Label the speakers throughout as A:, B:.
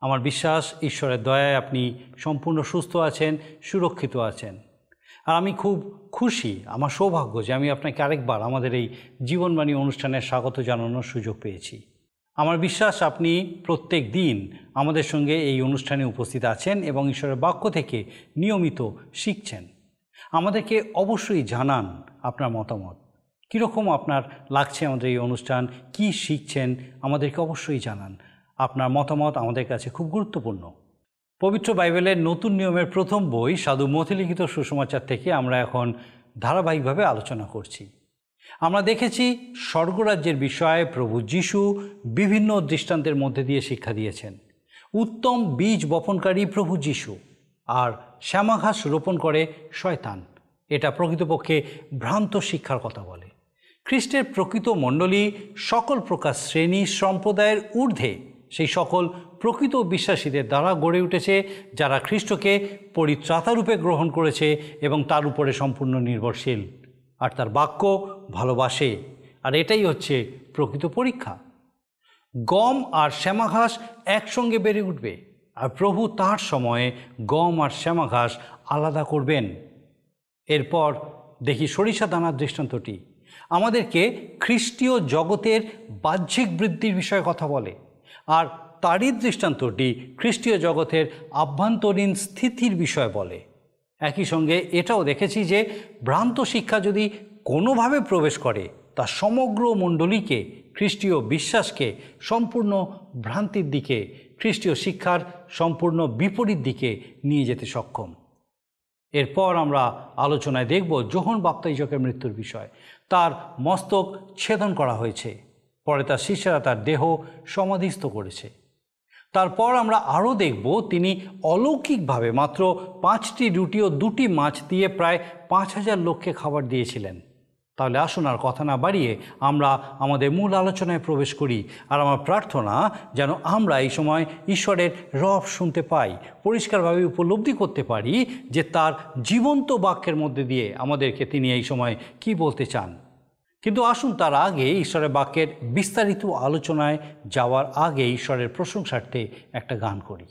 A: আমার বিশ্বাস, ঈশ্বরের দয়ায় আপনি সম্পূর্ণ সুস্থ আছেন, সুরক্ষিত আছেন। আর আমি খুব খুশি, আমার সৌভাগ্য যে আমি আপনাকে আরেকবার আমাদের এই জীবনবাণী অনুষ্ঠানে স্বাগত জানানোর সুযোগ পেয়েছি। আমার বিশ্বাস, আপনি প্রত্যেক দিন আমাদের সঙ্গে এই অনুষ্ঠানে উপস্থিত আছেন এবং ঈশ্বরের বাক্য থেকে নিয়মিত শিখছেন। আমাদেরকে অবশ্যই জানান আপনার মতামত। কীরকম আপনার লাগছে আমাদের এই অনুষ্ঠান? কি শিখছেন? আমাদেরকে অবশ্যই জানান। আপনার মতামত আমাদের কাছে খুব গুরুত্বপূর্ণ। পবিত্র বাইবেলের নতুন নিয়মের প্রথম বই সাধু মথিলিখিত সুসমাচার থেকে আমরা এখন ধারাবাহিকভাবে আলোচনা করছি। আমরা দেখেছি স্বর্গরাজ্যের বিষয়ে প্রভু যিশু বিভিন্ন দৃষ্টান্তের মধ্যে দিয়ে শিক্ষা দিয়েছেন। উত্তম বীজ বপনকারী প্রভু যিশু আর শ্যামাঘাস রোপণ করে শয়তান। এটা প্রকৃতপক্ষে ভ্রান্ত শিক্ষার কথা বলে। খ্রিস্টের প্রকৃত মণ্ডলী সকল প্রকার শ্রেণি সম্প্রদায়ের ঊর্ধ্বে সেই সকল প্রকৃত বিশ্বাসীদের দ্বারা গড়ে উঠেছে, যারা খ্রিস্টকে পরিত্রাতারূপে গ্রহণ করেছে এবং তার উপরে সম্পূর্ণ নির্ভরশীল। আর তার বাক্য ভালোবাসে। আর এটাই হচ্ছে প্রকৃত পরীক্ষা। গম আর শ্যামাঘাস একসঙ্গে বেড়ে উঠবে। আর প্রভু তার সময়ে গম আর শ্যামাঘাস আলাদা করবেন। এরপর দেখি সরিষা দানার দৃষ্টান্তটি। আমাদেরকে খ্রিস্টীয় জগতের বাহ্যিক বৃদ্ধির বিষয়ে কথা বলে। আর তারই দৃষ্টান্তটি খ্রিস্টীয় জগতের আভ্যন্তরীণ স্থিতির বিষয় বলে। একই সঙ্গে এটাও দেখেছি যে ভ্রান্ত শিক্ষা যদি কোনোভাবে প্রবেশ করে, তা সমগ্র মণ্ডলীকে, খ্রিস্টীয় বিশ্বাসকে সম্পূর্ণ ভ্রান্তির দিকে, খ্রিস্টীয় শিক্ষার সম্পূর্ণ বিপরীত দিকে নিয়ে যেতে সক্ষম। এরপর আমরা আলোচনায় দেখব যোহন বাপ্তাইজকের মৃত্যুর বিষয়। তার মস্তক ছেদন করা হয়েছে। পরে তার শিষ্যরা তার দেহ সমাধিস্থ করেছে। তারপর আমরা আরও দেখব তিনি অলৌকিকভাবে মাত্র পাঁচটি রুটি ও দুটি মাছ দিয়ে প্রায় পাঁচ হাজার লোককে খাবার দিয়েছিলেন। তাহলে আসুন আর কথা না বাড়িয়ে আমরা আমাদের মূল আলোচনায় প্রবেশ করি আর আমার প্রার্থনা যেন আমরা এই সময় ঈশ্বরের রব শুনতে পাই, পরিষ্কারভাবে উপলব্ধি করতে পারি যে তার জীবন্ত বাক্যের মধ্যে দিয়ে আমাদেরকে তিনি এই সময় কি বলতে চান। কিন্তু আসুন তার আগে ঈশ্বরের বাক্যের বিস্তারিত আলোচনায় যাওয়ার আগে ঈশ্বরের প্রশংসার্থে একটা গান করি।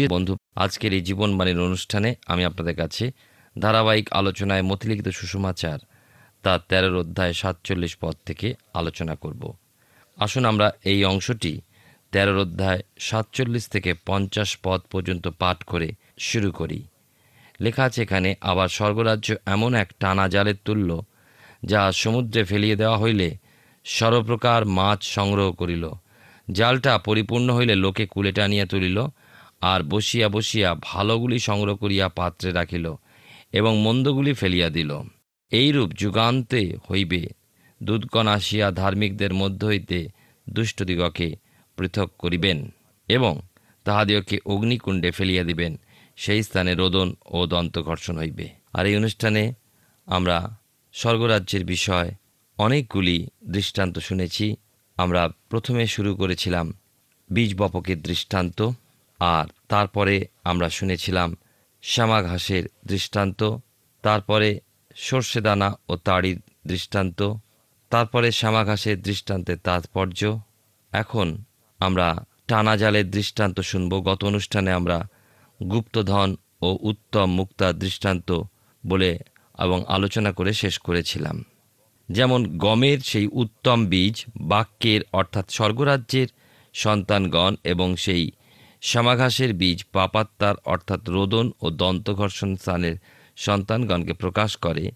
B: প্রিয় বন্ধু, আজকের এই জীবনবাণীর অনুষ্ঠানে আমি আপনাদের কাছে ধারাবাহিক আলোচনায় মতিলিখিত সুষমাচার তার তেরোর অধ্যায় সাতচল্লিশ পদ থেকে আলোচনা করব। আসুন আমরা এই অংশটি তেরোর অধ্যায় সাতচল্লিশ থেকে পঞ্চাশ পদ পর্যন্ত পাঠ করে শুরু করি। লেখা আছে এখানে, আবার স্বর্গরাজ্য এমন এক টানা জালের তুল্য, যা সমুদ্রে ফেলিয়ে দেওয়া হইলে সর্বপ্রকার মাছ সংগ্রহ করিল। জালটা পরিপূর্ণ হইলে লোকে কুলে টানিয়া তুলিল আর বসিয়া বসিয়া ভালোগুলি সংগ্রহ করিয়া পাত্রে রাখিল এবং মন্দগুলি ফেলিয়া দিল। এইরূপ যুগান্তে হইবে দুধগণ আসিয়া ধার্মিকদের মধ্য হইতে দুষ্টদিগকে পৃথক করিবেন এবং তাহাদিওকে অগ্নিকুণ্ডে ফেলিয়া দিবেন। সেই স্থানে রোদন ও দন্তঘর্ষণ হইবে। আর এই অনুষ্ঠানে আমরা স্বর্গরাজ্যের বিষয় অনেকগুলি দৃষ্টান্ত শুনেছি। আমরা প্রথমে শুরু করেছিলাম বীজ বপকের দৃষ্টান্ত। আর তারপরে আমরা শুনেছিলাম শ্যামা ঘাসের দৃষ্টান্ত, তারপরে সর্ষে দানা ও তাড়ির দৃষ্টান্ত, তারপরে শ্যামা ঘাসের দৃষ্টান্তের তাৎপর্য। এখন আমরা টানা জালের দৃষ্টান্ত শুনব। গত অনুষ্ঠানে আমরা গুপ্তধন ও উত্তম মুক্তার দৃষ্টান্ত বলে এবং আলোচনা করে শেষ করেছিলাম। যেমন গমের সেই উত্তম বীজ, বাক্যের অর্থাৎ স্বর্গরাজ্যের সন্তানগণ এবং সেই শ্যামাঘাসের বীজ পাপাত্তার অর্থাৎ রোদন ও দন্তঘর্ষণ স্থানের সন্তানগণকে প্রকাশ করে,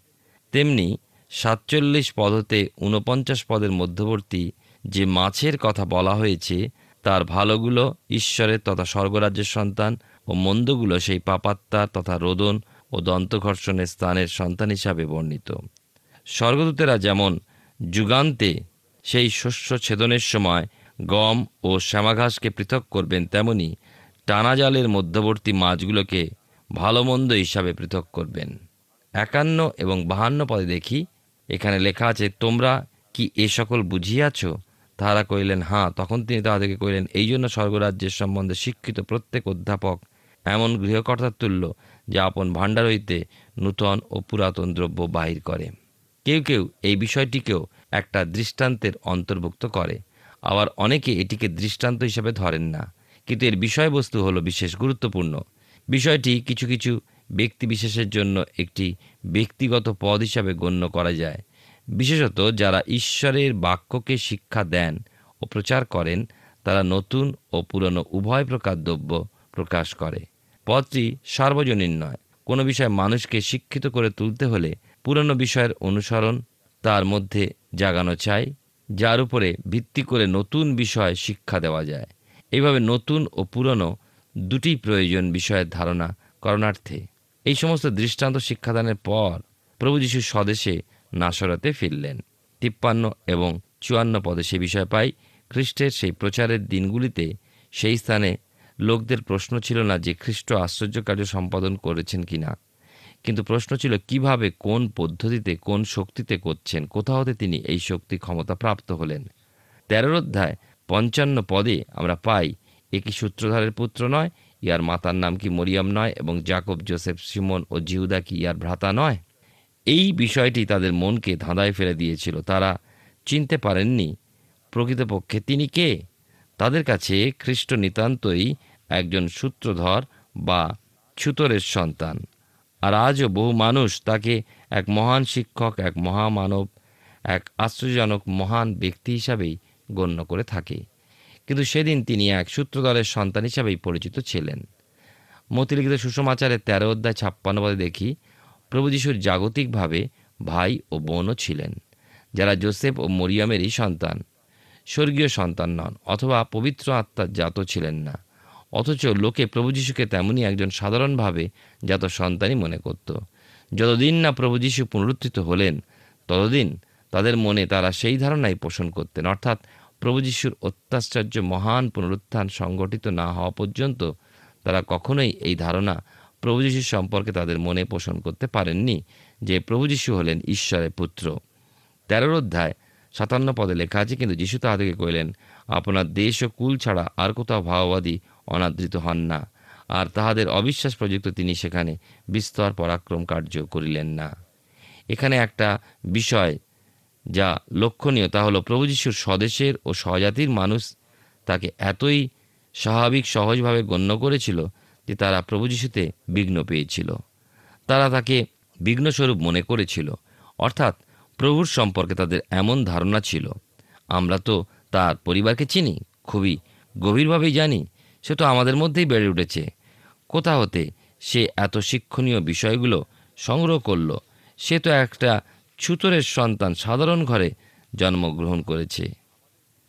B: তেমনি সাতচল্লিশ পদ হতে ঊনপঞ্চাশ পদের মধ্যবর্তী যে মাছের কথা বলা হয়েছে, তার ভালোগুলো ঈশ্বরের তথা স্বর্গরাজ্যের সন্তান ও মন্দগুলো সেই পাপাত্তার তথা রোদন ও দন্তঘর্ষণের স্থানের সন্তান হিসাবে বর্ণিত। স্বর্গদূতেরা যেমন যুগান্তে সেই শস্য ছেদনের সময় গম ও শ্যামাঘাসকে পৃথক করবেন তেমনি টানা জালের মধ্যবর্তী মাছগুলোকে ভালো মন্দ হিসাবে পৃথক করবেন। একান্ন এবং বাহান্ন পদে দেখি, এখানে লেখা আছে, তোমরা কি এ সকল বুঝিয়াছ? তাহারা কহিলেন, হাঁ। তখন তিনি তাহাদেরকে কহিলেন, এই জন্য স্বর্গরাজ্যের সম্বন্ধে শিক্ষিত প্রত্যেক অধ্যাপক এমন গৃহকর্তার তুল্য, যা আপন ভাণ্ডার হইতে নূতন ও পুরাতন দ্রব্য বাহির করে। কেউ কেউ এই বিষয়টিকেও একটা দৃষ্টান্তের অন্তর্ভুক্ত করে। আবার অনেকে এটিকে দৃষ্টান্ত হিসেবে ধরেন না। কিন্তু এর বিষয়বস্তু হলো বিশেষ গুরুত্বপূর্ণ। বিষয়টি কিছু কিছু ব্যক্তি বিশেষের জন্য একটি ব্যক্তিগত পদ হিসাবে গণ্য করা যায়। বিশেষত যারা ঈশ্বরের বাক্যকে শিক্ষা দেন ও প্রচার করেন, তারা নতুন ও পুরনো উভয় প্রকার দ্রব্য প্রকাশ করে। পদটি সার্বজনীন নয়। কোনো বিষয় মানুষকে শিক্ষিত করে তুলতে হলে পুরনো বিষয়ের অনুসরণ তার মধ্যে জাগানো চাই। যার উপরে ভিত্তি করে নতুন বিষয় শিক্ষা দেওয়া যায়। এইভাবে নতুন ও পুরনো দুটি প্রয়োজন বিষয়ের ধারণা করণার্থে। এই সমস্ত দৃষ্টান্ত শিক্ষাদানের পর প্রভু যীশু স্বদেশে নাসরাতে ফিরলেন। তিপ্পান্ন এবং চুয়ান্ন পদে সে বিষয় পাই, খ্রিস্টের সেই প্রচারের দিনগুলিতে সেই স্থানে লোকদের প্রশ্ন ছিল না যে খ্রিস্ট আশ্চর্য কার্য সম্পাদন করেছেন কিনা। কিন্তু প্রশ্ন ছিল, কীভাবে, কোন পদ্ধতিতে, কোন শক্তিতে করছেন? কোথা হতে তিনি এই শক্তি ক্ষমতা প্রাপ্ত হলেন। তেরোর অধ্যায়, পঞ্চান্ন পদে আমরা পাই এ কি সূত্রধারের পুত্র নয়, ইয়ার মাতার নাম কি মরিয়াম নয় এবং জাকব, জোসেফ, সিমন ও জিহুদা কি ইয়ার ভ্রাতা নয়? এই বিষয়টি তাদের মনকে ধাঁধায় ফেলে দিয়েছিল। তারা চিনতে পারেননি, প্রকৃতপক্ষে তিনি কে? তাদের কাছে খ্রিস্ট নিতান্তই একজন সূত্রধর বা ছুতরের সন্তান। আর আজও বহু মানুষ, তাকে এক মহান শিক্ষক, এক মহামানব, এক আশ্চর্যজনক মহান ব্যক্তি হিসাবেই গণ্য করে থাকে। কিন্তু সেদিন তিনি এক সূত্রধরের সন্তান হিসাবেই পরিচিত ছিলেন। মতিলিখিত সুষমাচারের তেরো অধ্যায় ছাপ্পান্ন পদে দেখি, প্রভু যিশুর জাগতিকভাবে ভাই ও বোনও ছিলেন, যারা জোসেফ ও মরিয়মেরই সন্তান। স্বর্গীয় সন্তান নন, অথবা পবিত্র আত্মার জাত ছিলেন না। অথচ লোকে প্রভু যীশুকে তেমনই একজন সাধারণভাবে জাত সন্তানই মনে করত। যতদিন না প্রভু যীশু পুনরুত্থিত হলেন, ততদিন তাদের মনে তারা সেই ধারণাই পোষণ করতেন। অর্থাৎ প্রভু যিশুর অত্যাশ্চর্য মহান পুনরুত্থান সংগঠিত না হওয়া পর্যন্ত তারা কখনোই এই ধারণা প্রভু যিশুর সম্পর্কে তাদের মনে পোষণ করতে পারেননি যে প্রভু যিশু হলেন ঈশ্বরের পুত্র। তেরোর অধ্যায়, সাতান্ন পদে লেখা আছে, কিন্তু যিশু তাহাদেরকে কইলেন আপনার দেশ ও কুল ছাড়া আর কোথাও ভাওবাদী অনাদৃত হন না। আর তাহাদের অবিশ্বাস প্রযুক্ত তিনি সেখানে বিস্তর পরাক্রম কার্য করিলেন না। এখানে একটা বিষয় যা লক্ষণীয়, তা হলো প্রভু যিশুর স্বদেশের ও স্বজাতির মানুষ তাকে এতই স্বাভাবিক, সহজভাবে গণ্য করেছিল যে তারা প্রভু যিশুতে বিঘ্ন পেয়েছিল। তারা তাকে বিঘ্নস্বরূপ মনে করেছিল। অর্থাৎ প্রভুর সম্পর্কে তাদের এমন ধারণা ছিল। আমরা তো তার পরিবারকে চিনি, খুবই গভীরভাবেই জানি। সে তো আমাদের মধ্যেই বেড়ে উঠেছে। কোথা হতে সে এত শিক্ষণীয় বিষয়গুলো সংগ্রহ করল? সে তো একটা ছুতরের সন্তান সাধারণ ঘরে জন্মগ্রহণ করেছে।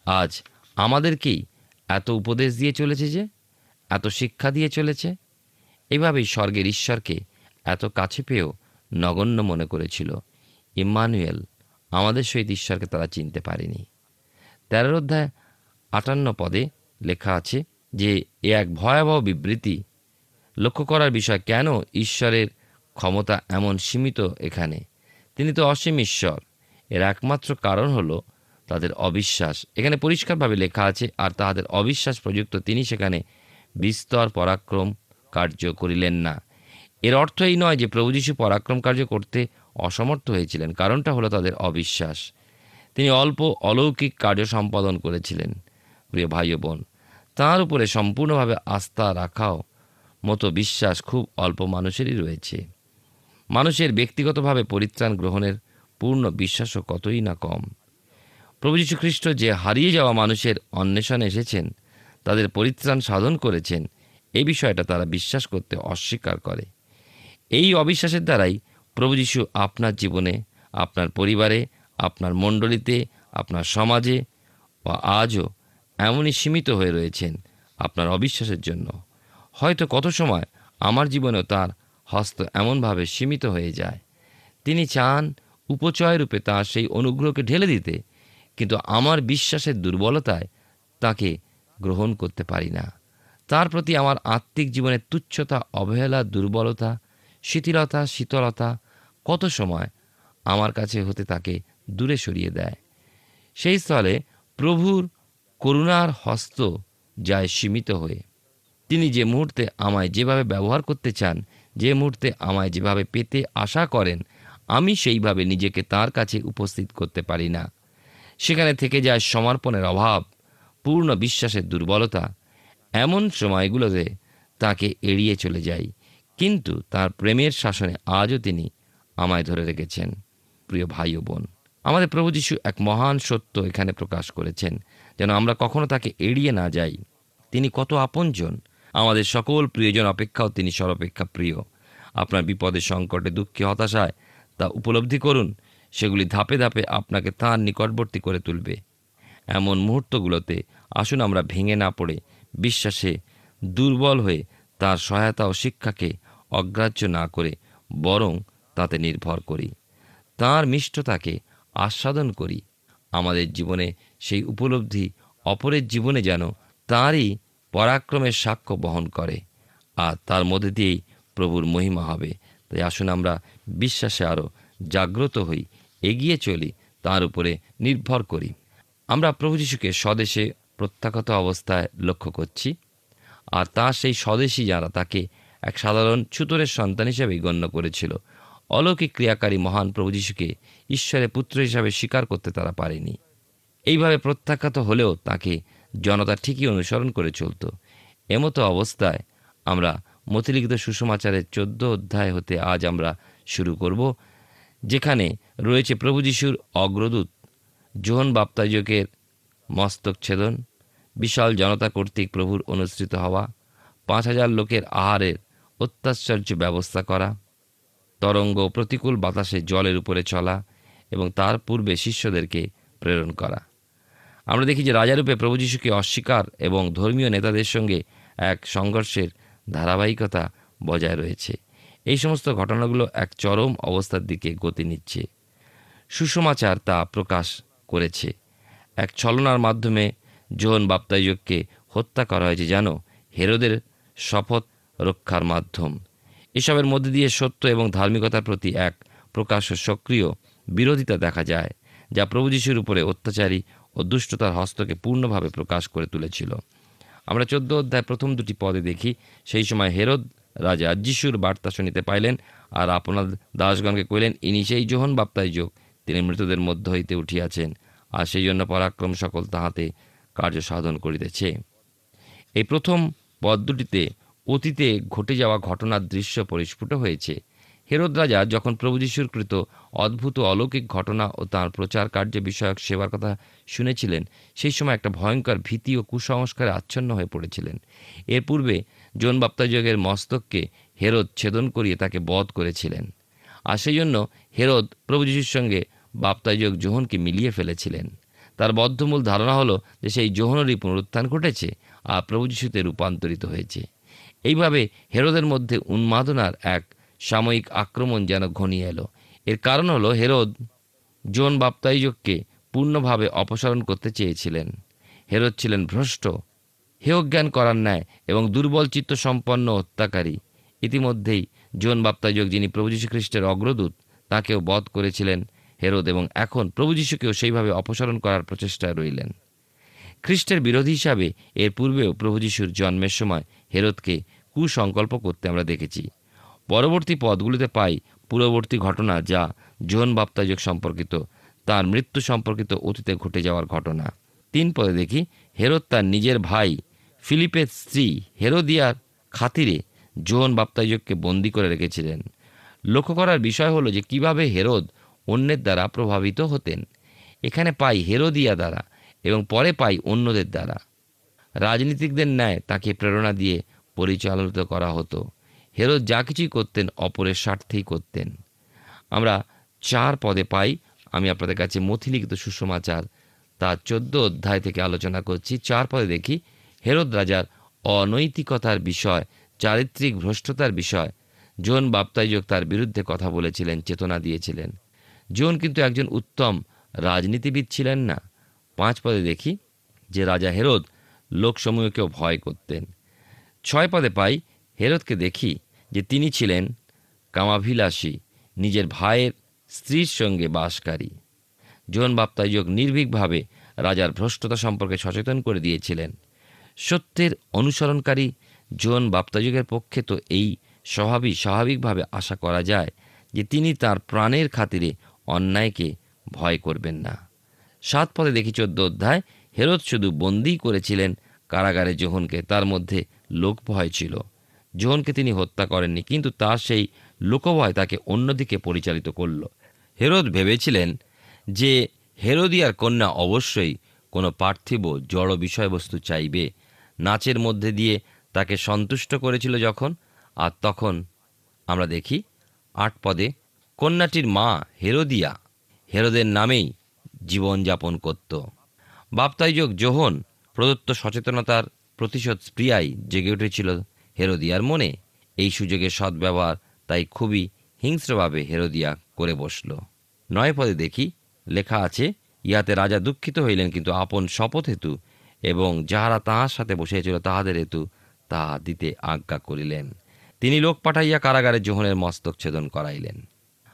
B: আজ আমাদেরকেই এত উপদেশ দিয়ে চলেছে যে, এত শিক্ষা দিয়ে চলেছে? এভাবেই স্বর্গের ঈশ্বরকে এত কাছে পেয়েও নগণ্য মনে করেছিল। ইম্মানুয়েল আমাদের সহিত ঈশ্বরকে তারা চিনতে পারেনি। তেরোর অধ্যায় আটান্ন পদে লেখা আছে যে এ এক ভয়াবহ বিবৃতি। লক্ষ্য করার বিষয়, কেন ঈশ্বরের ক্ষমতা এমন সীমিত এখানে? তিনি তো অসীম ঈশ্বর। এর একমাত্র কারণ হলো তাদের অবিশ্বাস। এখানে পরিষ্কারভাবে লেখা আছে, আর তাহাদের অবিশ্বাস প্রযুক্ত তিনি সেখানে বিস্তর পরাক্রম কার্য করিলেন না। এর অর্থ এই নয় যে প্রভু যীশু পরাক্রম কার্য করতে অসমর্থ হয়েছিলেন। কারণটা হলো তাদের অবিশ্বাস। তিনি অল্প অলৌকিক কার্য সম্পাদন করেছিলেন, প্রিয় ভাই বোন। তাঁর উপরে সম্পূর্ণভাবে আস্থা রাখাও মতো বিশ্বাস খুব অল্প মানুষেরই রয়েছে। মানুষের ব্যক্তিগতভাবে পরিত্রাণ গ্রহণের পূর্ণ বিশ্বাসও কতই না কম। প্রভু যীশু খ্রিস্ট যে হারিয়ে যাওয়া মানুষের অন্বেষণে এসেছেন, তাদের পরিত্রাণ সাধন করেছেন এই বিষয়টা তারা বিশ্বাস করতে অস্বীকার করে। এই অবিশ্বাসের দ্বারাই প্রভু যীশু আপনার জীবনে, আপনার পরিবারে, আপনার মণ্ডলীতে, আপনার সমাজে, বা আজও এমনই সীমিত হয়ে রয়েছেন আপনার অবিশ্বাসের জন্য। হয়তো কত সময় আমার জীবনেও তার হস্ত এমনভাবে সীমিত হয়ে যায়। তিনি চান উপচয় রূপে তার সেই অনুগ্রহকে ঢেলে দিতে, কিন্তু আমার বিশ্বাসের দুর্বলতায় তাকে গ্রহণ করতে পারি না। তার প্রতি আমার আত্মিক জীবনের তুচ্ছতা, অবহেলা, দুর্বলতা, শিথিলতা, শীতলতা কত সময় আমার কাছে হতে তাকে দূরে সরিয়ে দেয়। সেই স্থলে প্রভুর করুণার হস্ত যায় সীমিত হয়ে। তিনি যে মুহূর্তে আমায় যেভাবে ব্যবহার করতে চান, যে মুহূর্তে আমায় যেভাবে পেতে আশা করেন, আমি সেইভাবে নিজেকে তার কাছে উপস্থিত করতে পারি না। সেখানে থেকে যায় সমর্পণের অভাব, পূর্ণ বিশ্বাসের দুর্বলতা। এমন সময়গুলোতে তাকে এড়িয়ে চলে যাই, কিন্তু তার প্রেমের শাসনে আজও তিনি আমায় ধরে রেখেছেন। প্রিয় ভাই ও বোন, আমাদের প্রভু যীশু এক মহান সত্য এখানে প্রকাশ করেছেন। যেন আমরা কখনো তাকে এড়িয়ে না যাই। তিনি কত আপনজন। আমাদের সকল প্রিয়জন অপেক্ষাও তিনি সর্বাপেক্ষা প্রিয়। আপনার বিপদে সংকটে, দুঃখে, হতাশায় তা উপলব্ধি করুন। সেগুলি ধাপে ধাপে আপনাকে তাঁর নিকটবর্তী করে তুলবে। এমন মুহূর্তগুলোতে আসুন আমরা ভেঙে না পড়ে বিশ্বাসে দুর্বল হয়ে তার সহায়তা ও শিক্ষাকে অগ্রাহ্য না করে বরং তাতে নির্ভর করি। তাঁর মিষ্টতাকে আস্বাদন করি। আমাদের জীবনে সেই উপলব্ধি অপরের জীবনে যেন তাঁরই পরাক্রমের সাক্ষ্য বহন করে, আর তার মধ্যে দিয়েই প্রভুর মহিমা হবে। তাই আসুন আমরা বিশ্বাসে আরও জাগ্রত হই, এগিয়ে চলি, তার উপরে নির্ভর করি। আমরা প্রভু যিশুকে স্বদেশে প্রত্যাগত অবস্থায় লক্ষ্য করছি, আর তার সেই স্বদেশী যারা তাকে এক সাধারণ ছুতরের সন্তান হিসেবেই গণ্য করেছিল অলৌকিক ক্রিয়াকারী মহান প্রভু যিশুকে ঈশ্বরের পুত্র হিসাবে স্বীকার করতে তারা পারেনি। এইভাবে প্রত্যাখ্যাত হলেও তাকে জনতা ঠিকই অনুসরণ করে চলত। এমতো অবস্থায় আমরা মতিলিখিত সুষমাচারের চোদ্দ অধ্যায় হতে আজ আমরা শুরু করব, যেখানে রয়েছে প্রভু যিশুর অগ্রদূত, জোহন বাপ্তাজকের মস্তক ছেদন, বিশাল জনতা কর্তৃক প্রভুর অনুসৃত হওয়া, পাঁচ হাজার লোকের আহারের অত্যাশ্চর্য ব্যবস্থা করা তরঙ্গ প্রতিকূল বাতাসে জলের উপরে চলা এবং তার পূর্বে শিষ্যদেরকে প্রেরণ করা। আমরা দেখি যে রাজারূপে প্রভু যিশুকে অস্বীকার এবং ধর্মীয় নেতাদের সঙ্গে এক সংঘর্ষের ধারাবাহিকতা বজায় রয়েছে। এই সমস্ত ঘটনাগুলো এক চরম অবস্থার দিকে গতি নিচ্ছে। সুষমাচার তা প্রকাশ করেছে। এক ছলনার মাধ্যমে জোহন বাপ্তাইজককে হত্যা করা হয়েছে যেন হেরোদের শপথ রক্ষার মাধ্যম। এসবের মধ্যে দিয়ে সত্য এবং ধার্মিকতার প্রতি এক প্রকাশ্য সক্রিয় বিরোধিতা দেখা যায়, যা প্রভু যিশুর উপরে অত্যাচারী ও দুষ্টতার হস্তকে পূর্ণভাবে প্রকাশ করে তুলেছিল। আমরা চোদ্দ অধ্যায় প্রথম দুটি পদে দেখি, সেই সময় হেরদ রাজা যিশুর বার্তা শুনিতে পাইলেন আর আপনার দাসগণকে কইলেন ইনি সেই যোহন বাপ্তাইযোগ তিনি মৃতদের মধ্য হইতে উঠিয়াছেন আর সেই জন্য পরাক্রম সকল তাহাতে কার্য সাধন করিতেছে। এই প্রথম পদ দুটিতে অতীতে ঘটে যাওয়া ঘটনার দৃশ্য পরিস্ফুট হয়েছে। হেরদ রাজা যখন প্রভু কৃত অদ্ভুত অলৌকিক ঘটনা ও তাঁর প্রচার কার্য বিষয়ক সেবার কথা শুনেছিলেন, সেই সময় একটা ভয়ঙ্কর ভীতি ও কুসংস্কারে আচ্ছন্ন হয়ে পড়েছিলেন। এর পূর্বে জোন বাপ্তাযজ্ঞের মস্তককে হেরদ ছেদন করিয়ে তাকে বধ করেছিলেন। আর সেই জন্য হেরদ প্রভু যিশুর সঙ্গে বাপ্তাযজ্ঞ জোহনকে মিলিয়ে ফেলেছিলেন। তার বদ্ধমূল ধারণা হলো যে সেই জোহনেরই পুনরুত্থান ঘটেছে আর প্রভু যিশুতে রূপান্তরিত হয়েছে। এইভাবে হেরোদের মধ্যে উন্মাদনার এক সাময়িক আক্রমণ যেন ঘনিয়ে এলো। এর কারণ হলো হেরোদ জোন বাপ্তাইজককে পূর্ণভাবে অপসারণ করতে চেয়েছিলেন। হেরোদ ছিলেন ভ্রষ্ট, হেয়জ্ঞান করার ন্যায় এবং দুর্বল চিত্ত সম্পন্ন হত্যাকারী। ইতিমধ্যেই জোন বাপ্তাইজক, যিনি প্রভু যীশু খ্রিস্টের অগ্রদূত, তাকেও বধ করেছিলেন হেরোদ এবং এখন প্রভু যীশুকেও সেইভাবে অপসারণ করার প্রচেষ্টায় রইলেন। খ্রিস্টের বিরোধী হিসাবে এর পূর্বেও প্রভু যিশুর জন্মের সময় হেরোদকে কুসংকল্প করতে আমরা দেখেছি। পরবর্তী পদগুলিতে পাই পূর্ববর্তী ঘটনা যা জোন বাপ্তাজক সম্পর্কিত, তার মৃত্যু সম্পর্কিত অতীতে ঘটে যাওয়ার ঘটনা। তিন পদে দেখি হেরোদ তার নিজের ভাই ফিলিপের স্ত্রী হেরোদিয়ার খাতিরে জোন বাপ্তাজককে বন্দি করে রেখেছিলেন। লক্ষ্য করার বিষয় হলো যে কীভাবে হেরোদ অন্যের দ্বারা প্রভাবিত হতেন। এখানে পাই হেরোদিয়া দ্বারা এবং পরে পাই অন্যদের দ্বারা। রাজনীতিকদের ন্যায় তাকে প্রেরণা দিয়ে পরিচালিত করা হতো। হেরোদ যা কিছুই করতেন, অপরের স্বার্থেই করতেন। আমরা চার পদে পাই। আমি আপনাদের কাছে মথিলিখিত সুষমাচার তার চোদ্দ অধ্যায় থেকে আলোচনা করছি। চার পদে দেখি, হেরোদ রাজার অনৈতিকতার বিষয়, চারিত্রিক ভ্রষ্টতার বিষয়। জোন বাপ্তাইজক তার বিরুদ্ধে কথা বলেছিলেন, চেতনা দিয়েছিলেন। জোন কিন্তু একজন উত্তম রাজনীতিবিদ ছিলেন না। পাঁচ পদে দেখি যে রাজা হেরোদ লোকসমূহকেও ভয় করতেন। ছয় পদে পাই হেরতকে দেখি যে তিনি ছিলেন কামাভিলাসী নিজের ভাইয়ের স্ত্রীর সঙ্গে বাসকারী। জোন বাপ্তাইজক নির্ভীকভাবে রাজার ভ্রষ্টতা সম্পর্কে সচেতন করে দিয়েছিলেন। সত্যের অনুসরণকারী জোন বাপ্তাযুগের পক্ষে তো এই স্বভাবই স্বাভাবিকভাবে আশা করা যায় যে তিনি তার প্রাণের খাতিরে অন্যায়কে ভয় করবেন না। সাত পদে দেখি চোদ্দ অধ্যায় হেরোদ শুধু বন্দি করেছিলেন কারাগারে জোহনকে, তার মধ্যে লোকভয় ছিল। জোহনকে তিনি হত্যা করেননি, কিন্তু তার সেই লোকভয় তাকে অন্যদিকে পরিচালিত করল। হেরোদ ভেবেছিলেন যে হেরোদিয়ার কন্যা অবশ্যই কোনো পার্থিব জড় বিষয়বস্তু চাইবে। নাচের মধ্যে দিয়ে তাকে সন্তুষ্ট করেছিল যখন, আর তখন আমরা দেখি আট পদে কন্যাটির মা হেরোদিয়া, হেরোদের নামেই জীবনযাপন করত। বাপ্তাইযোগ জোহন প্রদত্ত সচেতনতার প্রতিশোধ স্প্রিয়াই জেগে উঠেছিল হেরোদিয়ার মনে। এই সুযোগের সদ্ব্যবহার তাই খুবই হিংস্রভাবে হেরোদিয়া করে বসল। নয় পদে দেখি লেখা আছে ইহাতে রাজা দুঃখিত হইলেন কিন্তু আপন শপথ হেতু এবং যাহারা তাহার সাথে বসিয়াছিল তাহাদের হেতু তাহা দিতে আজ্ঞা করিলেন। তিনি লোক পাঠাইয়া কারাগারে জোহনের মস্তক ছেদন করাইলেন।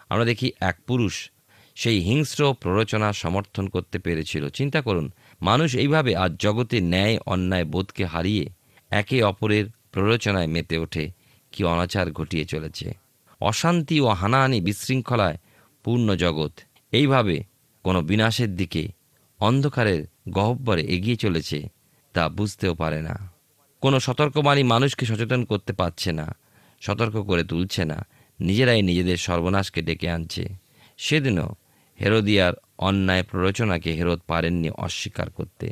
B: আমরা দেখি এক পুরুষ সেই হিংস্র প্ররোচনা সমর্থন করতে পেরেছিল। চিন্তা করুন মানুষ এইভাবে আজ জগতে ন্যায়, অন্যায় বোধকে হারিয়ে একে অপরের প্ররোচনায় মেতে ওঠে। কি অনাচার ঘটিয়ে চলেছে। অশান্তি ও হানাহানি বিশৃঙ্খলায় পূর্ণ জগৎ। এইভাবে কোনো বিনাশের দিকে অন্ধকারের গহব্বরে এগিয়ে চলেছে তা বুঝতেও পারে না। কোনো সতর্কবাণী মানুষকে সচেতন করতে পারছে না, সতর্ক করে তুলছে না, নিজেরাই নিজেদের সর্বনাশকে ডেকে আনছে। সেদিনও হেরোদিয়ার অন্যায় প্ররোচনাকে হেরত পারেননি অস্বীকার করতে।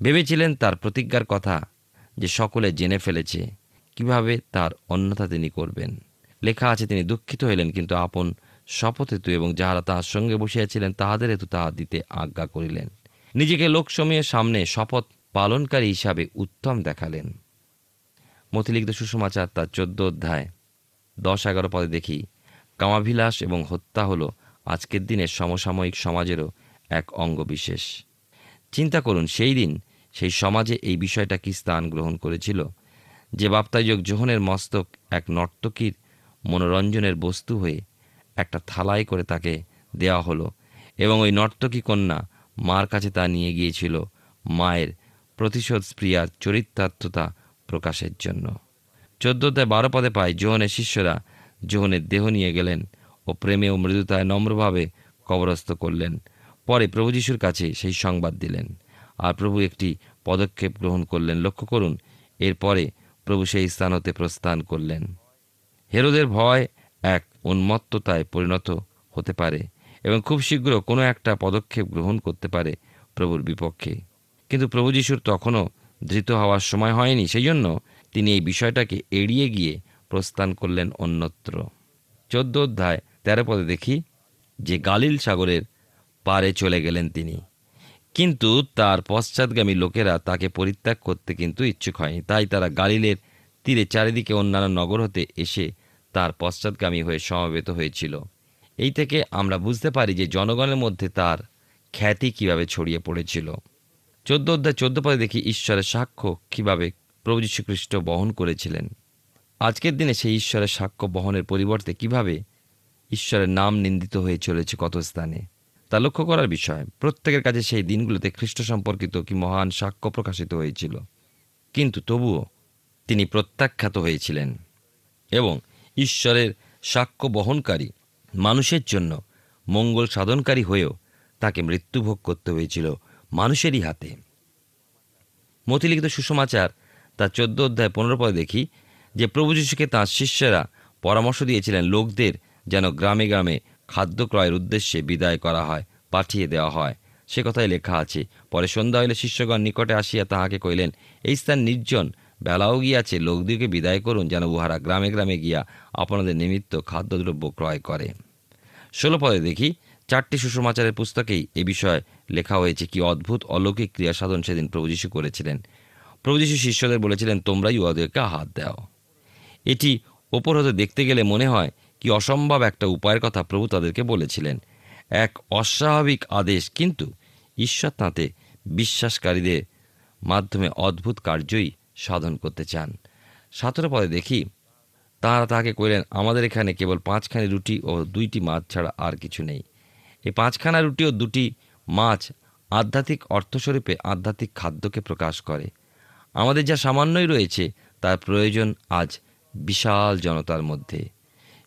B: ভেবেছিলেন তার প্রতিজ্ঞার কথা যে সকলে জেনে ফেলেছে, কীভাবে তার অন্যথা তিনি করবেন। লেখা আছে, তিনি দুঃখিত হইলেন, কিন্তু আপন শপথ হেতু এবং যাহারা তাহার সঙ্গে বসিয়াছিলেন, তাহাদের হেতু তাহা দিতে আজ্ঞা করিলেন। নিজেকে লোকসময়ের সামনে শপথ পালনকারী হিসাবে উত্তম দেখালেন। মতিলিখিত সুষমাচার তার চোদ্দ অধ্যায়, দশ এগারো পদে দেখি কামাভিলাস এবং হত্যা হলো আজকের দিনের সমসাময়িক সমাজেরও এক অঙ্গ বিশেষ। চিন্তা করুন, সেই দিন সেই সমাজে এই বিষয়টা কি স্থান গ্রহণ করেছিল? যে বাপ্তাযোগ জোহনের মস্তক এক নর্তকীর মনোরঞ্জনের বস্তু হয়ে একটা থালায় করে তাকে দেওয়া হলো এবং ওই নর্তকী কন্যা মার কাছে তা নিয়ে গিয়েছিল মায়ের প্রতিশোধ স্প্রিয়ার চরিত্রার্থতা প্রকাশের জন্য। চোদ্দোতে বারো পদে পায় জোহনের শিষ্যরা জোহনের দেহ নিয়ে গেলেন ও প্রেমে ও মৃদুতায় নম্রভাবে কবরস্থ করলেন। পরে প্রভু যিশুর কাছে সেই সংবাদ দিলেন। আর প্রভু একটি পদক্ষেপ গ্রহণ করলেন। লক্ষ্য করুন, এরপরে প্রভু সেই স্থান হতে প্রস্থান করলেন। হেরোদের ভয় এক উন্মত্ততায় পরিণত হতে পারে এবং খুব শীঘ্র কোনো একটা পদক্ষেপ গ্রহণ করতে পারে প্রভুর বিপক্ষে। কিন্তু প্রভু যিশুর তখনও ধৃত হওয়ার সময় হয়নি। সেই জন্য তিনি এই বিষয়টাকে এড়িয়ে গিয়ে প্রস্থান করলেন অন্যত্র। চোদ্দ অধ্যায় তেরো পদে দেখি যে গালিল সাগরের পারে চলে গেলেন তিনি। কিন্তু তার পশ্চাৎগামী লোকেরা তাকে পরিত্যাগ করতে কিন্তু ইচ্ছুক হয়নি। তাই তারা গালিলের তীরে চারিদিকে অন্যান্য নগর হতে এসে তার পশ্চাৎগামী হয়ে সমবেত হয়েছিল। এই থেকে আমরা বুঝতে পারি যে জনগণের মধ্যে তার খ্যাতি কীভাবে ছড়িয়ে পড়েছিল। চোদ্দ অধ্যায় চোদ্দ পদে দেখি ঈশ্বরের সাক্ষ্য কীভাবে প্রভু যীশু খ্রিস্ট বহন করেছিলেন। আজকের দিনে সেই ঈশ্বরের সাক্ষ্য বহনের পরিবর্তে কীভাবে ঈশ্বরের নাম নিন্দিত হয়ে চলেছে কত স্থানে? তা লক্ষ্য করার বিষয়, প্রত্যেকের কাছে সেই দিনগুলোতে খ্রিস্ট সম্পর্কিত কি মহান সাক্ষ্য প্রকাশিত হয়েছিল। কিন্তু তবুও তিনি প্রত্যাখ্যাত হয়েছিলেন এবং ঈশ্বরের সাক্ষ্য বহনকারী মানুষের জন্য মঙ্গল সাধনকারী হয়েও তাকে মৃত্যুভোগ করতে হয়েছিল মানুষেরই হাতে। মতিলিখিত সুসমাচার তার চোদ্দ অধ্যায় পনেরো পদে দেখি যে প্রভু যীশুকে তাঁর শিষ্যরা পরামর্শ দিয়েছিলেন, লোকদের যেন গ্রামে গ্রামে খাদ্য ক্রয়ের উদ্দেশ্যে বিদায় করা হয়, পাঠিয়ে দেওয়া হয়। সে কথাই লেখা আছে। পরে সন্ধ্যা হইলে শিষ্যগণ নিকটে আসিয়া তাহাকে কইলেন এই স্থান নির্জন। বেলাও গিয়াছে লোকদিকে বিদায় করুন যেন উহারা গ্রামে গ্রামে গিয়া আপনাদের নিমিত্ত খাদ্যদ্রব্য ক্রয় করে। ষোলো পদে দেখি, চারটি সুষমাচারের পুস্তকেই এ বিষয়ে লেখা হয়েছে কি অদ্ভুত অলৌকিক ক্রিয়া সাধন সেদিন প্রভু যীশু করেছিলেন। প্রভু যীশু শিষ্যদের বলেছিলেন, তোমরাই উহাদেরকে হাত দাও। এটি ওপর হতে দেখতে গেলে মনে হয় কি অসম্ভব একটা উপায়ের কথা প্রভু তাদেরকে বলেছিলেন। এক অস্বাভাবিক আদেশ, কিন্তু ঈশ্বর তাঁতে বিশ্বাসকারীদের মাধ্যমে অদ্ভুত কার্যই সাধন করতে চান। সতেরো পদে দেখি তাঁরা তাকে কইলেন, আমাদের এখানে কেবল পাঁচখানি রুটি ও দুইটি মাছ ছাড়া আর কিছু নেই। এই পাঁচখানা রুটি ও দুটি মাছ আধ্যাত্মিক অর্থস্বরূপে আধ্যাত্মিক খাদ্যকে প্রকাশ করে। আমাদের যা সামান্যই রয়েছে, তার প্রয়োজন আজ বিশাল জনতার মধ্যে।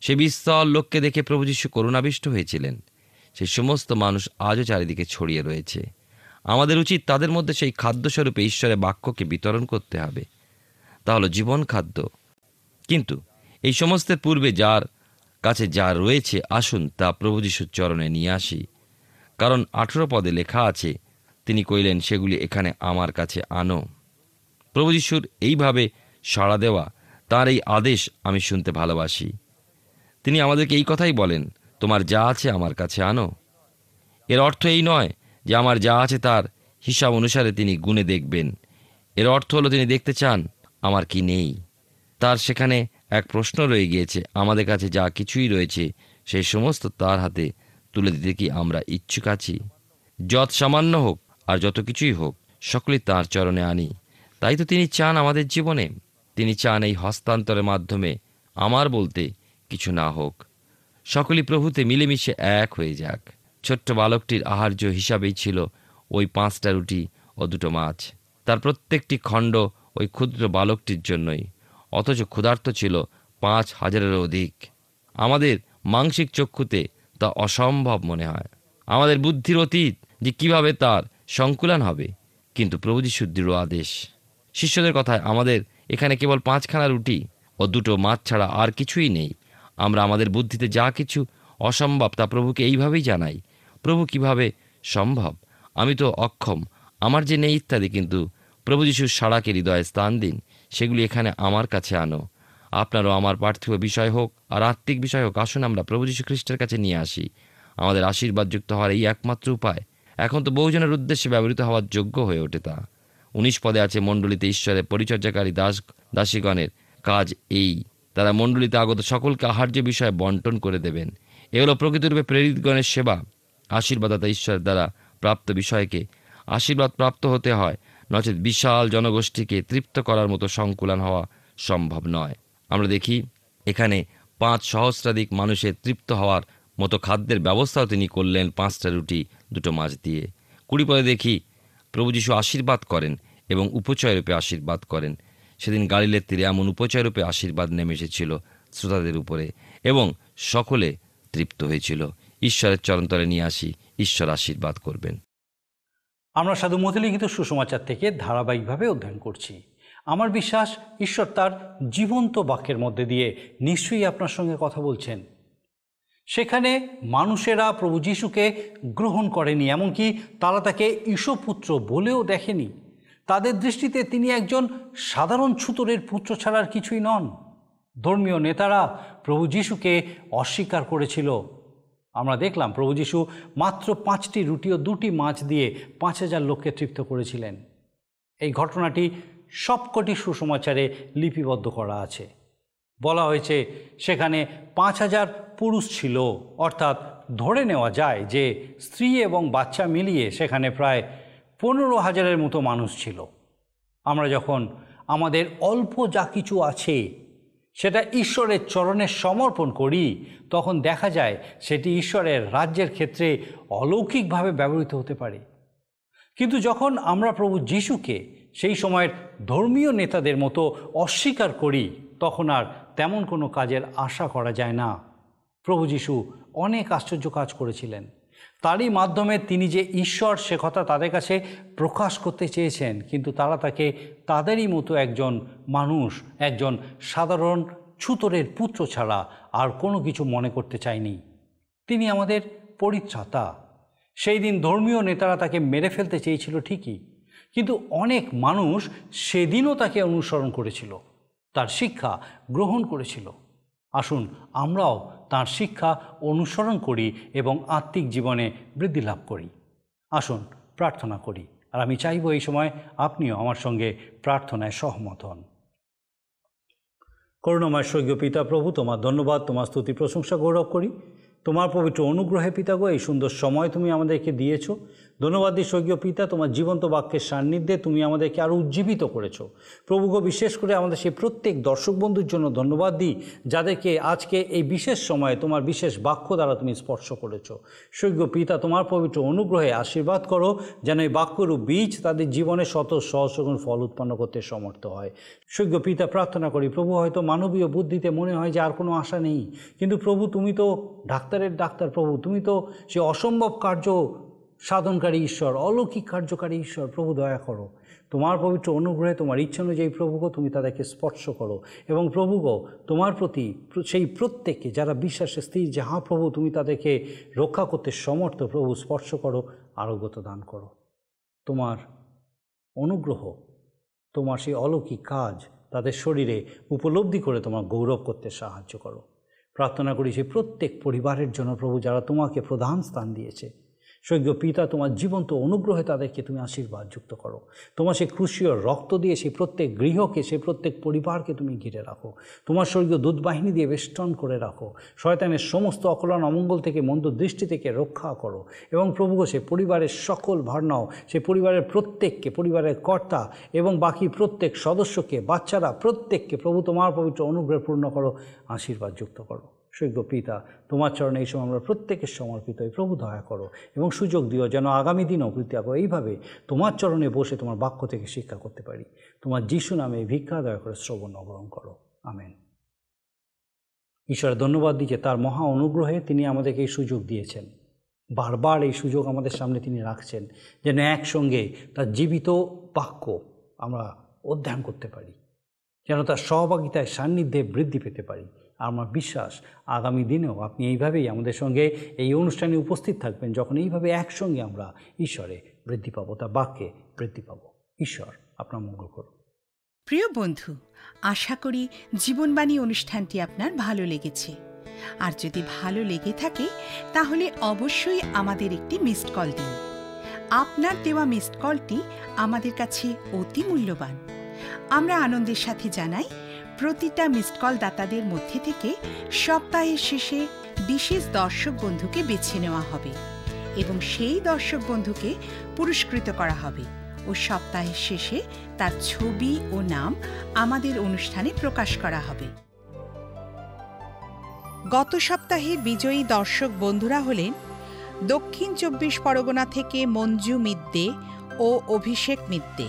B: সে বিস্তর লোককে দেখে প্রভু যীশু করুণাবিষ্ট হয়েছিলেন। সেই সমস্ত মানুষ আজও চারিদিকে ছড়িয়ে রয়েছে। আমাদের উচিত তাদের মধ্যে সেই খাদ্যস্বরূপে ঈশ্বরের বাক্যকে বিতরণ করতে হবে। তা হলো জীবন খাদ্য। কিন্তু এই সমস্তের পূর্বে যার কাছে যা রয়েছে, আসুন তা প্রভু যিশুর চরণে নিয়ে আসি। কারণ আঠেরো পদে লেখা আছে, তিনি কইলেন সেগুলি এখানে আমার কাছে আনো। প্রভু যিশুর এইভাবে সাড়া দেওয়া, তার এই আদেশ আমি শুনতে ভালোবাসি। তিনি আমাদেরকে এই কথাই বলেন, তোমার যা আছে আমার কাছে আনো। এর অর্থ এই নয় যে আমার যা আছে তার হিসাব অনুসারে তিনি গুণে দেখবেন। এর অর্থ হলো তিনি দেখতে চান, আমার কি নেই? তার সেখানে এক প্রশ্ন রয়ে গিয়েছে, আমাদের কাছে যা কিছুই রয়েছে, সেই সমস্ত তার হাতে তুলে দিতে কি আমরা ইচ্ছুক আছি? যত সামান্য হোক আর যত কিছুই হোক, সকলেই তার চরণে আনি। তাই তো তিনি চান আমাদের জীবনে। তিনি চান এই হস্তান্তরের মাধ্যমে আমার বলতে কিছু না হোক। সকলেই প্রভুতে মিলেমিশে এক হয়ে যাক। ছোট্ট বালকটির আহার্য হিসাবেই ছিল ওই পাঁচটা রুটি ও দুটো মাছ। তার প্রত্যেকটি খণ্ড ওই ক্ষুদ্র বালকটির জন্যই। অথচ ক্ষুধার্ত ছিল পাঁচ হাজারেরও অধিক। আমাদের মাংসিক চক্ষুতে তা অসম্ভব মনে হয়। আমাদের বুদ্ধির অতীত যে কীভাবে তার সংকুলন হবে, কিন্তু প্রভু যিশুর দৃঢ় আদেশ। শিষ্যদের কথায় আমাদের এখানে কেবল পাঁচখানা রুটি ও দুটো মাছ ছাড়া আর কিছুই নেই। আমরা আমাদের বুদ্ধিতে যা কিছু অসম্ভব তা প্রভুকে এইভাবেই জানাই। প্রভু কীভাবে সম্ভব? আমি তো অক্ষম। আমার যে নেই ইত্যাদি, কিন্তু প্রভু যিশুর সাড়াকে হৃদয়ে স্থান দিন। সেগুলি এখানে আমার কাছে আনো। আপনারও আমার পার্থিব বিষয় হোক আর আত্মিক বিষয় হোক, আসুন আমরা প্রভু যীশু খ্রিস্টের কাছে নিয়ে আসি। আমাদের আশীর্বাদযুক্ত হওয়ার এই একমাত্র উপায়। এখন তো বহুজনের উদ্দেশ্যে ব্যবহৃত হওয়ার যোগ্য হয়ে ওঠে তা। উনিশ পদে আছে মণ্ডলীতে ঈশ্বরের পরিচর্যাকারী দাস দাসীগণের কাজ এই। তারা মণ্ডলীতে আগত সকলকে আহার্য বিষয়ে বন্টন করে দেবেন। এ হলো প্রকৃতরূপে প্রেরিতগণের সেবা। আশীর্বাদাতা ঈশ্বরের দ্বারা প্রাপ্ত বিষয়কে আশীর্বাদ প্রাপ্ত হতে হয়, নচেত বিশাল জনগোষ্ঠীকে তৃপ্ত করার মতো সংকুলান হওয়া সম্ভব নয়। আমরা দেখি, এখানে পাঁচ সহস্রাধিক মানুষের তৃপ্ত হওয়ার মতো খাদ্যের ব্যবস্থাও তিনি করলেন পাঁচটা রুটি, দুটো মাছ দিয়ে। কুড়ি পদে দেখি, প্রভু যীশু আশীর্বাদ করেন এবং উপচয় রূপে আশীর্বাদ করেন। সেদিন গালিলের তীরে এমন উপচয় রূপে আশীর্বাদ নেমে এসেছিল শ্রোতাদের উপরে এবং সকলে তৃপ্ত হয়েছিল। ঈশ্বরের চরণতলে নিয়ে আসি, ঈশ্বর আশীর্বাদ করবেন।
A: আমরা সাধু মতিলিখিত সুসমাচার থেকে ধারাবাহিকভাবে অধ্যয়ন করছি। আমার বিশ্বাস, ঈশ্বর তার জীবন্ত বাক্যের মধ্যে দিয়ে নিশ্চয়ই আপনার সঙ্গে কথা বলছেন। সেখানে মানুষেরা প্রভু যিশুকে গ্রহণ করেনি, এমনকি তারা তাকে ঈশপুত্র বলেও দেখেনি। তাদের দৃষ্টিতে তিনি একজন সাধারণ ছুতরের পুত্র ছাড়ার কিছুই নন। ধর্মীয় নেতারা প্রভু যিশুকে অস্বীকার করেছিল। আমরা দেখলাম প্রভু যিশু মাত্র পাঁচটি রুটি ও দুটি মাছ দিয়ে পাঁচ হাজার লোককে তৃপ্ত করেছিলেন। এই ঘটনাটি সবকটি সুসমাচারে লিপিবদ্ধ করা আছে। বলা হয়েছে, সেখানে পাঁচ হাজার পুরুষ ছিল। অর্থাৎ ধরে নেওয়া যায় যে স্ত্রী এবং বাচ্চা মিলিয়ে সেখানে প্রায় পনেরো হাজারের মতো মানুষ ছিল। আমরা যখন আমাদের অল্প যা কিছু আছে সেটা ঈশ্বরের চরণে সমর্পণ করি, তখন দেখা যায় সেটি ঈশ্বরের রাজ্যের ক্ষেত্রে অলৌকিকভাবে ব্যবহৃত হতে পারে। কিন্তু যখন আমরা প্রভু যিশুকে সেই সময়ের ধর্মীয় নেতাদের মতো অস্বীকার করি, তখন আর তেমন কোনো কাজের আশা করা যায় না। প্রভু যিশু অনেক আশ্চর্য কাজ করেছিলেন। তারই মাধ্যমে তিনি যে ঈশ্বর, সে কথা তাদের কাছে প্রকাশ করতে চেয়েছেন। কিন্তু তারা তাকে তাদেরই মতো একজন মানুষ, একজন সাধারণ ছুতরের পুত্র ছাড়া আর কোনো কিছু মনে করতে চায়নি। তিনি আমাদের পরিত্রাতা সেই দিন ধর্মীয় নেতারা তাকে মেরে ফেলতে চেয়েছিল ঠিকই, কিন্তু অনেক মানুষ সেদিনও তাকে অনুসরণ করেছিল, তার শিক্ষা গ্রহণ করেছিল। আসুন আমরাও তার শিক্ষা অনুসরণ করি এবং আত্মিক জীবনে বৃদ্ধি লাভ করি। আসুন প্রার্থনা করি। আর আমি চাইব এই সময় আপনিও আমার সঙ্গে প্রার্থনায় সহমত হন। করুণাময় স্বর্গীয় পিতা প্রভু, তোমার ধন্যবাদ, তোমার স্তুতি, প্রশংসা, গৌরব করি। তোমার পবিত্র অনুগ্রহে পিতা গো, এই সুন্দর সময় তুমি আমাদেরকে দিয়েছ। ধন্যবাদ দিই স্বর্গীয় পিতা, তোমার জীবন্ত বাক্যের সান্নিধ্যে তুমি আমাদেরকে আরও উজ্জীবিত করেছ। প্রভু গো, বিশেষ করে আমাদের সেই প্রত্যেক দর্শক বন্ধুর জন্য ধন্যবাদ দিই যাদেরকে আজকে এই বিশেষ সময়ে তোমার বিশেষ বাক্য দ্বারা তুমি স্পর্শ করেছ। স্বর্গীয় পিতা, তোমার পবিত্র অনুগ্রহে আশীর্বাদ করো, যেন এই বাক্যরূপ বীজ তাদের জীবনে শত সহস্রগুণ ফল উৎপন্ন করতে সমর্থ হয়। স্বর্গীয় পিতা, প্রার্থনা করি, প্রভু হয়তো মানবীয় বুদ্ধিতে মনে হয় যে আর কোনো আশা নেই, কিন্তু প্রভু তুমি তো ডাক্তারের ডাক্তার প্রভু, তুমি তো সে অসম্ভব কার্য সাধনকারী ঈশ্বর, অলৌকিক কার্যকারী ঈশ্বর, প্রভু দয়া করো। তোমার পবিত্র অনুগ্রহে, তোমার ইচ্ছা অনুযায়ী প্রভুগো তুমি তাদেরকে স্পর্শ করো। এবং প্রভুগো তোমার প্রতি সেই প্রত্যেককে যারা বিশ্বাসে স্থির, যে হ্যাঁ প্রভু, তুমি তাদেরকে রক্ষা করতে সমর্থ, প্রভু স্পর্শ করো, আরোগ্যত দান করো। তোমার অনুগ্রহ, তোমার সেই অলৌকিক কাজ তাদের শরীরে উপলব্ধি করে তোমার গৌরব করতে সাহায্য করো। প্রার্থনা করি সেই প্রত্যেক পরিবারের জন্য প্রভু যারা তোমাকে প্রধান স্থান দিয়েছে স্বর্গীয় পিতা, তোমার জীবন্ত অনুগ্রহে তাদেরকে তুমি আশীর্বাদ যুক্ত করো। তোমার সেই ক্রুশীয় রক্ত দিয়ে সেই প্রত্যেক গৃহকে, সেই প্রত্যেক পরিবারকে তুমি ঘিরে রাখো। তোমার স্বর্গীয় দুধবাহিনী দিয়ে বেষ্টন করে রাখো। শয়তানের সমস্ত অকলন অমঙ্গল থেকে, মন্দ দৃষ্টি থেকে রক্ষা করো এবং প্রভু সে পরিবারের সকল ভার নাও সে পরিবারের প্রত্যেককে, পরিবারের কর্তা এবং বাকি প্রত্যেক সদস্যকে, বাচ্চারা প্রত্যেককে, প্রভু তোমার পবিত্র অনুগ্রহ পূর্ণ করো, আশীর্বাদ যুক্ত করো। সৈক্য পিতা তোমার চরণে এই সময় আমরা প্রত্যেকের সমর্পিত হই। প্রভু দয়া করো এবং সুযোগ দিও যেন আগামী দিনও প্রত্যাগ এইভাবে তোমার চরণে বসে তোমার বাক্য থেকে শিক্ষা করতে পারি। তোমার যিশু নামে ভিক্ষা দয়া করে শ্রবণ অগ্রহণ করো। আমেন। ঈশ্বরের ধন্যবাদ দিচ্ছে তার মহা অনুগ্রহে তিনি আমাদেরকে এই সুযোগ দিয়েছেন। বারবার এই সুযোগ আমাদের সামনে তিনি রাখছেন যেন একসঙ্গে তার জীবিত বাক্য আমরা অধ্যয়ন করতে পারি। যেন তার সহভাগিতায় সান্নিধ্যে বৃদ্ধি পেতে পারি। আমার বিশ্বাস, আগামী দিনেও আপনি এইভাবেই আমাদের সঙ্গে এই অনুষ্ঠানে উপস্থিত থাকবেন যখন এইভাবে একসঙ্গে আমরা ঈশ্বরে বৃদ্ধি পাবো তার বাক্যে বৃদ্ধি পাবো। ঈশ্বর আপনার মঙ্গল করুন।
C: প্রিয় বন্ধু, আশা করি জীবনবাণী অনুষ্ঠানটি আপনার ভালো লেগেছে। আর যদি ভালো লেগে থাকে, তাহলে অবশ্যই আমাদের একটি মিসড কল দিন। আপনার দেওয়া মিসড কলটি আমাদের কাছে অতি মূল্যবান। আমরা আনন্দের সাথে জানাই প্রতিটা মিসড কল দাতাদের মধ্যে থেকে সপ্তাহের শেষে বিশেষ দর্শক বন্ধুকে বেছে নেওয়া হবে এবং সেই দর্শক বন্ধুকে পুরস্কৃত করা হবে ও সপ্তাহের শেষে তার ছবি ও নাম আমাদের অনুষ্ঠানে প্রকাশ করা হবে। গত সপ্তাহের বিজয়ী দর্শক বন্ধুরা হলেন দক্ষিণ চব্বিশ পরগনা থেকে মঞ্জু মিদ্দে ও অভিষেক মিদ্দে।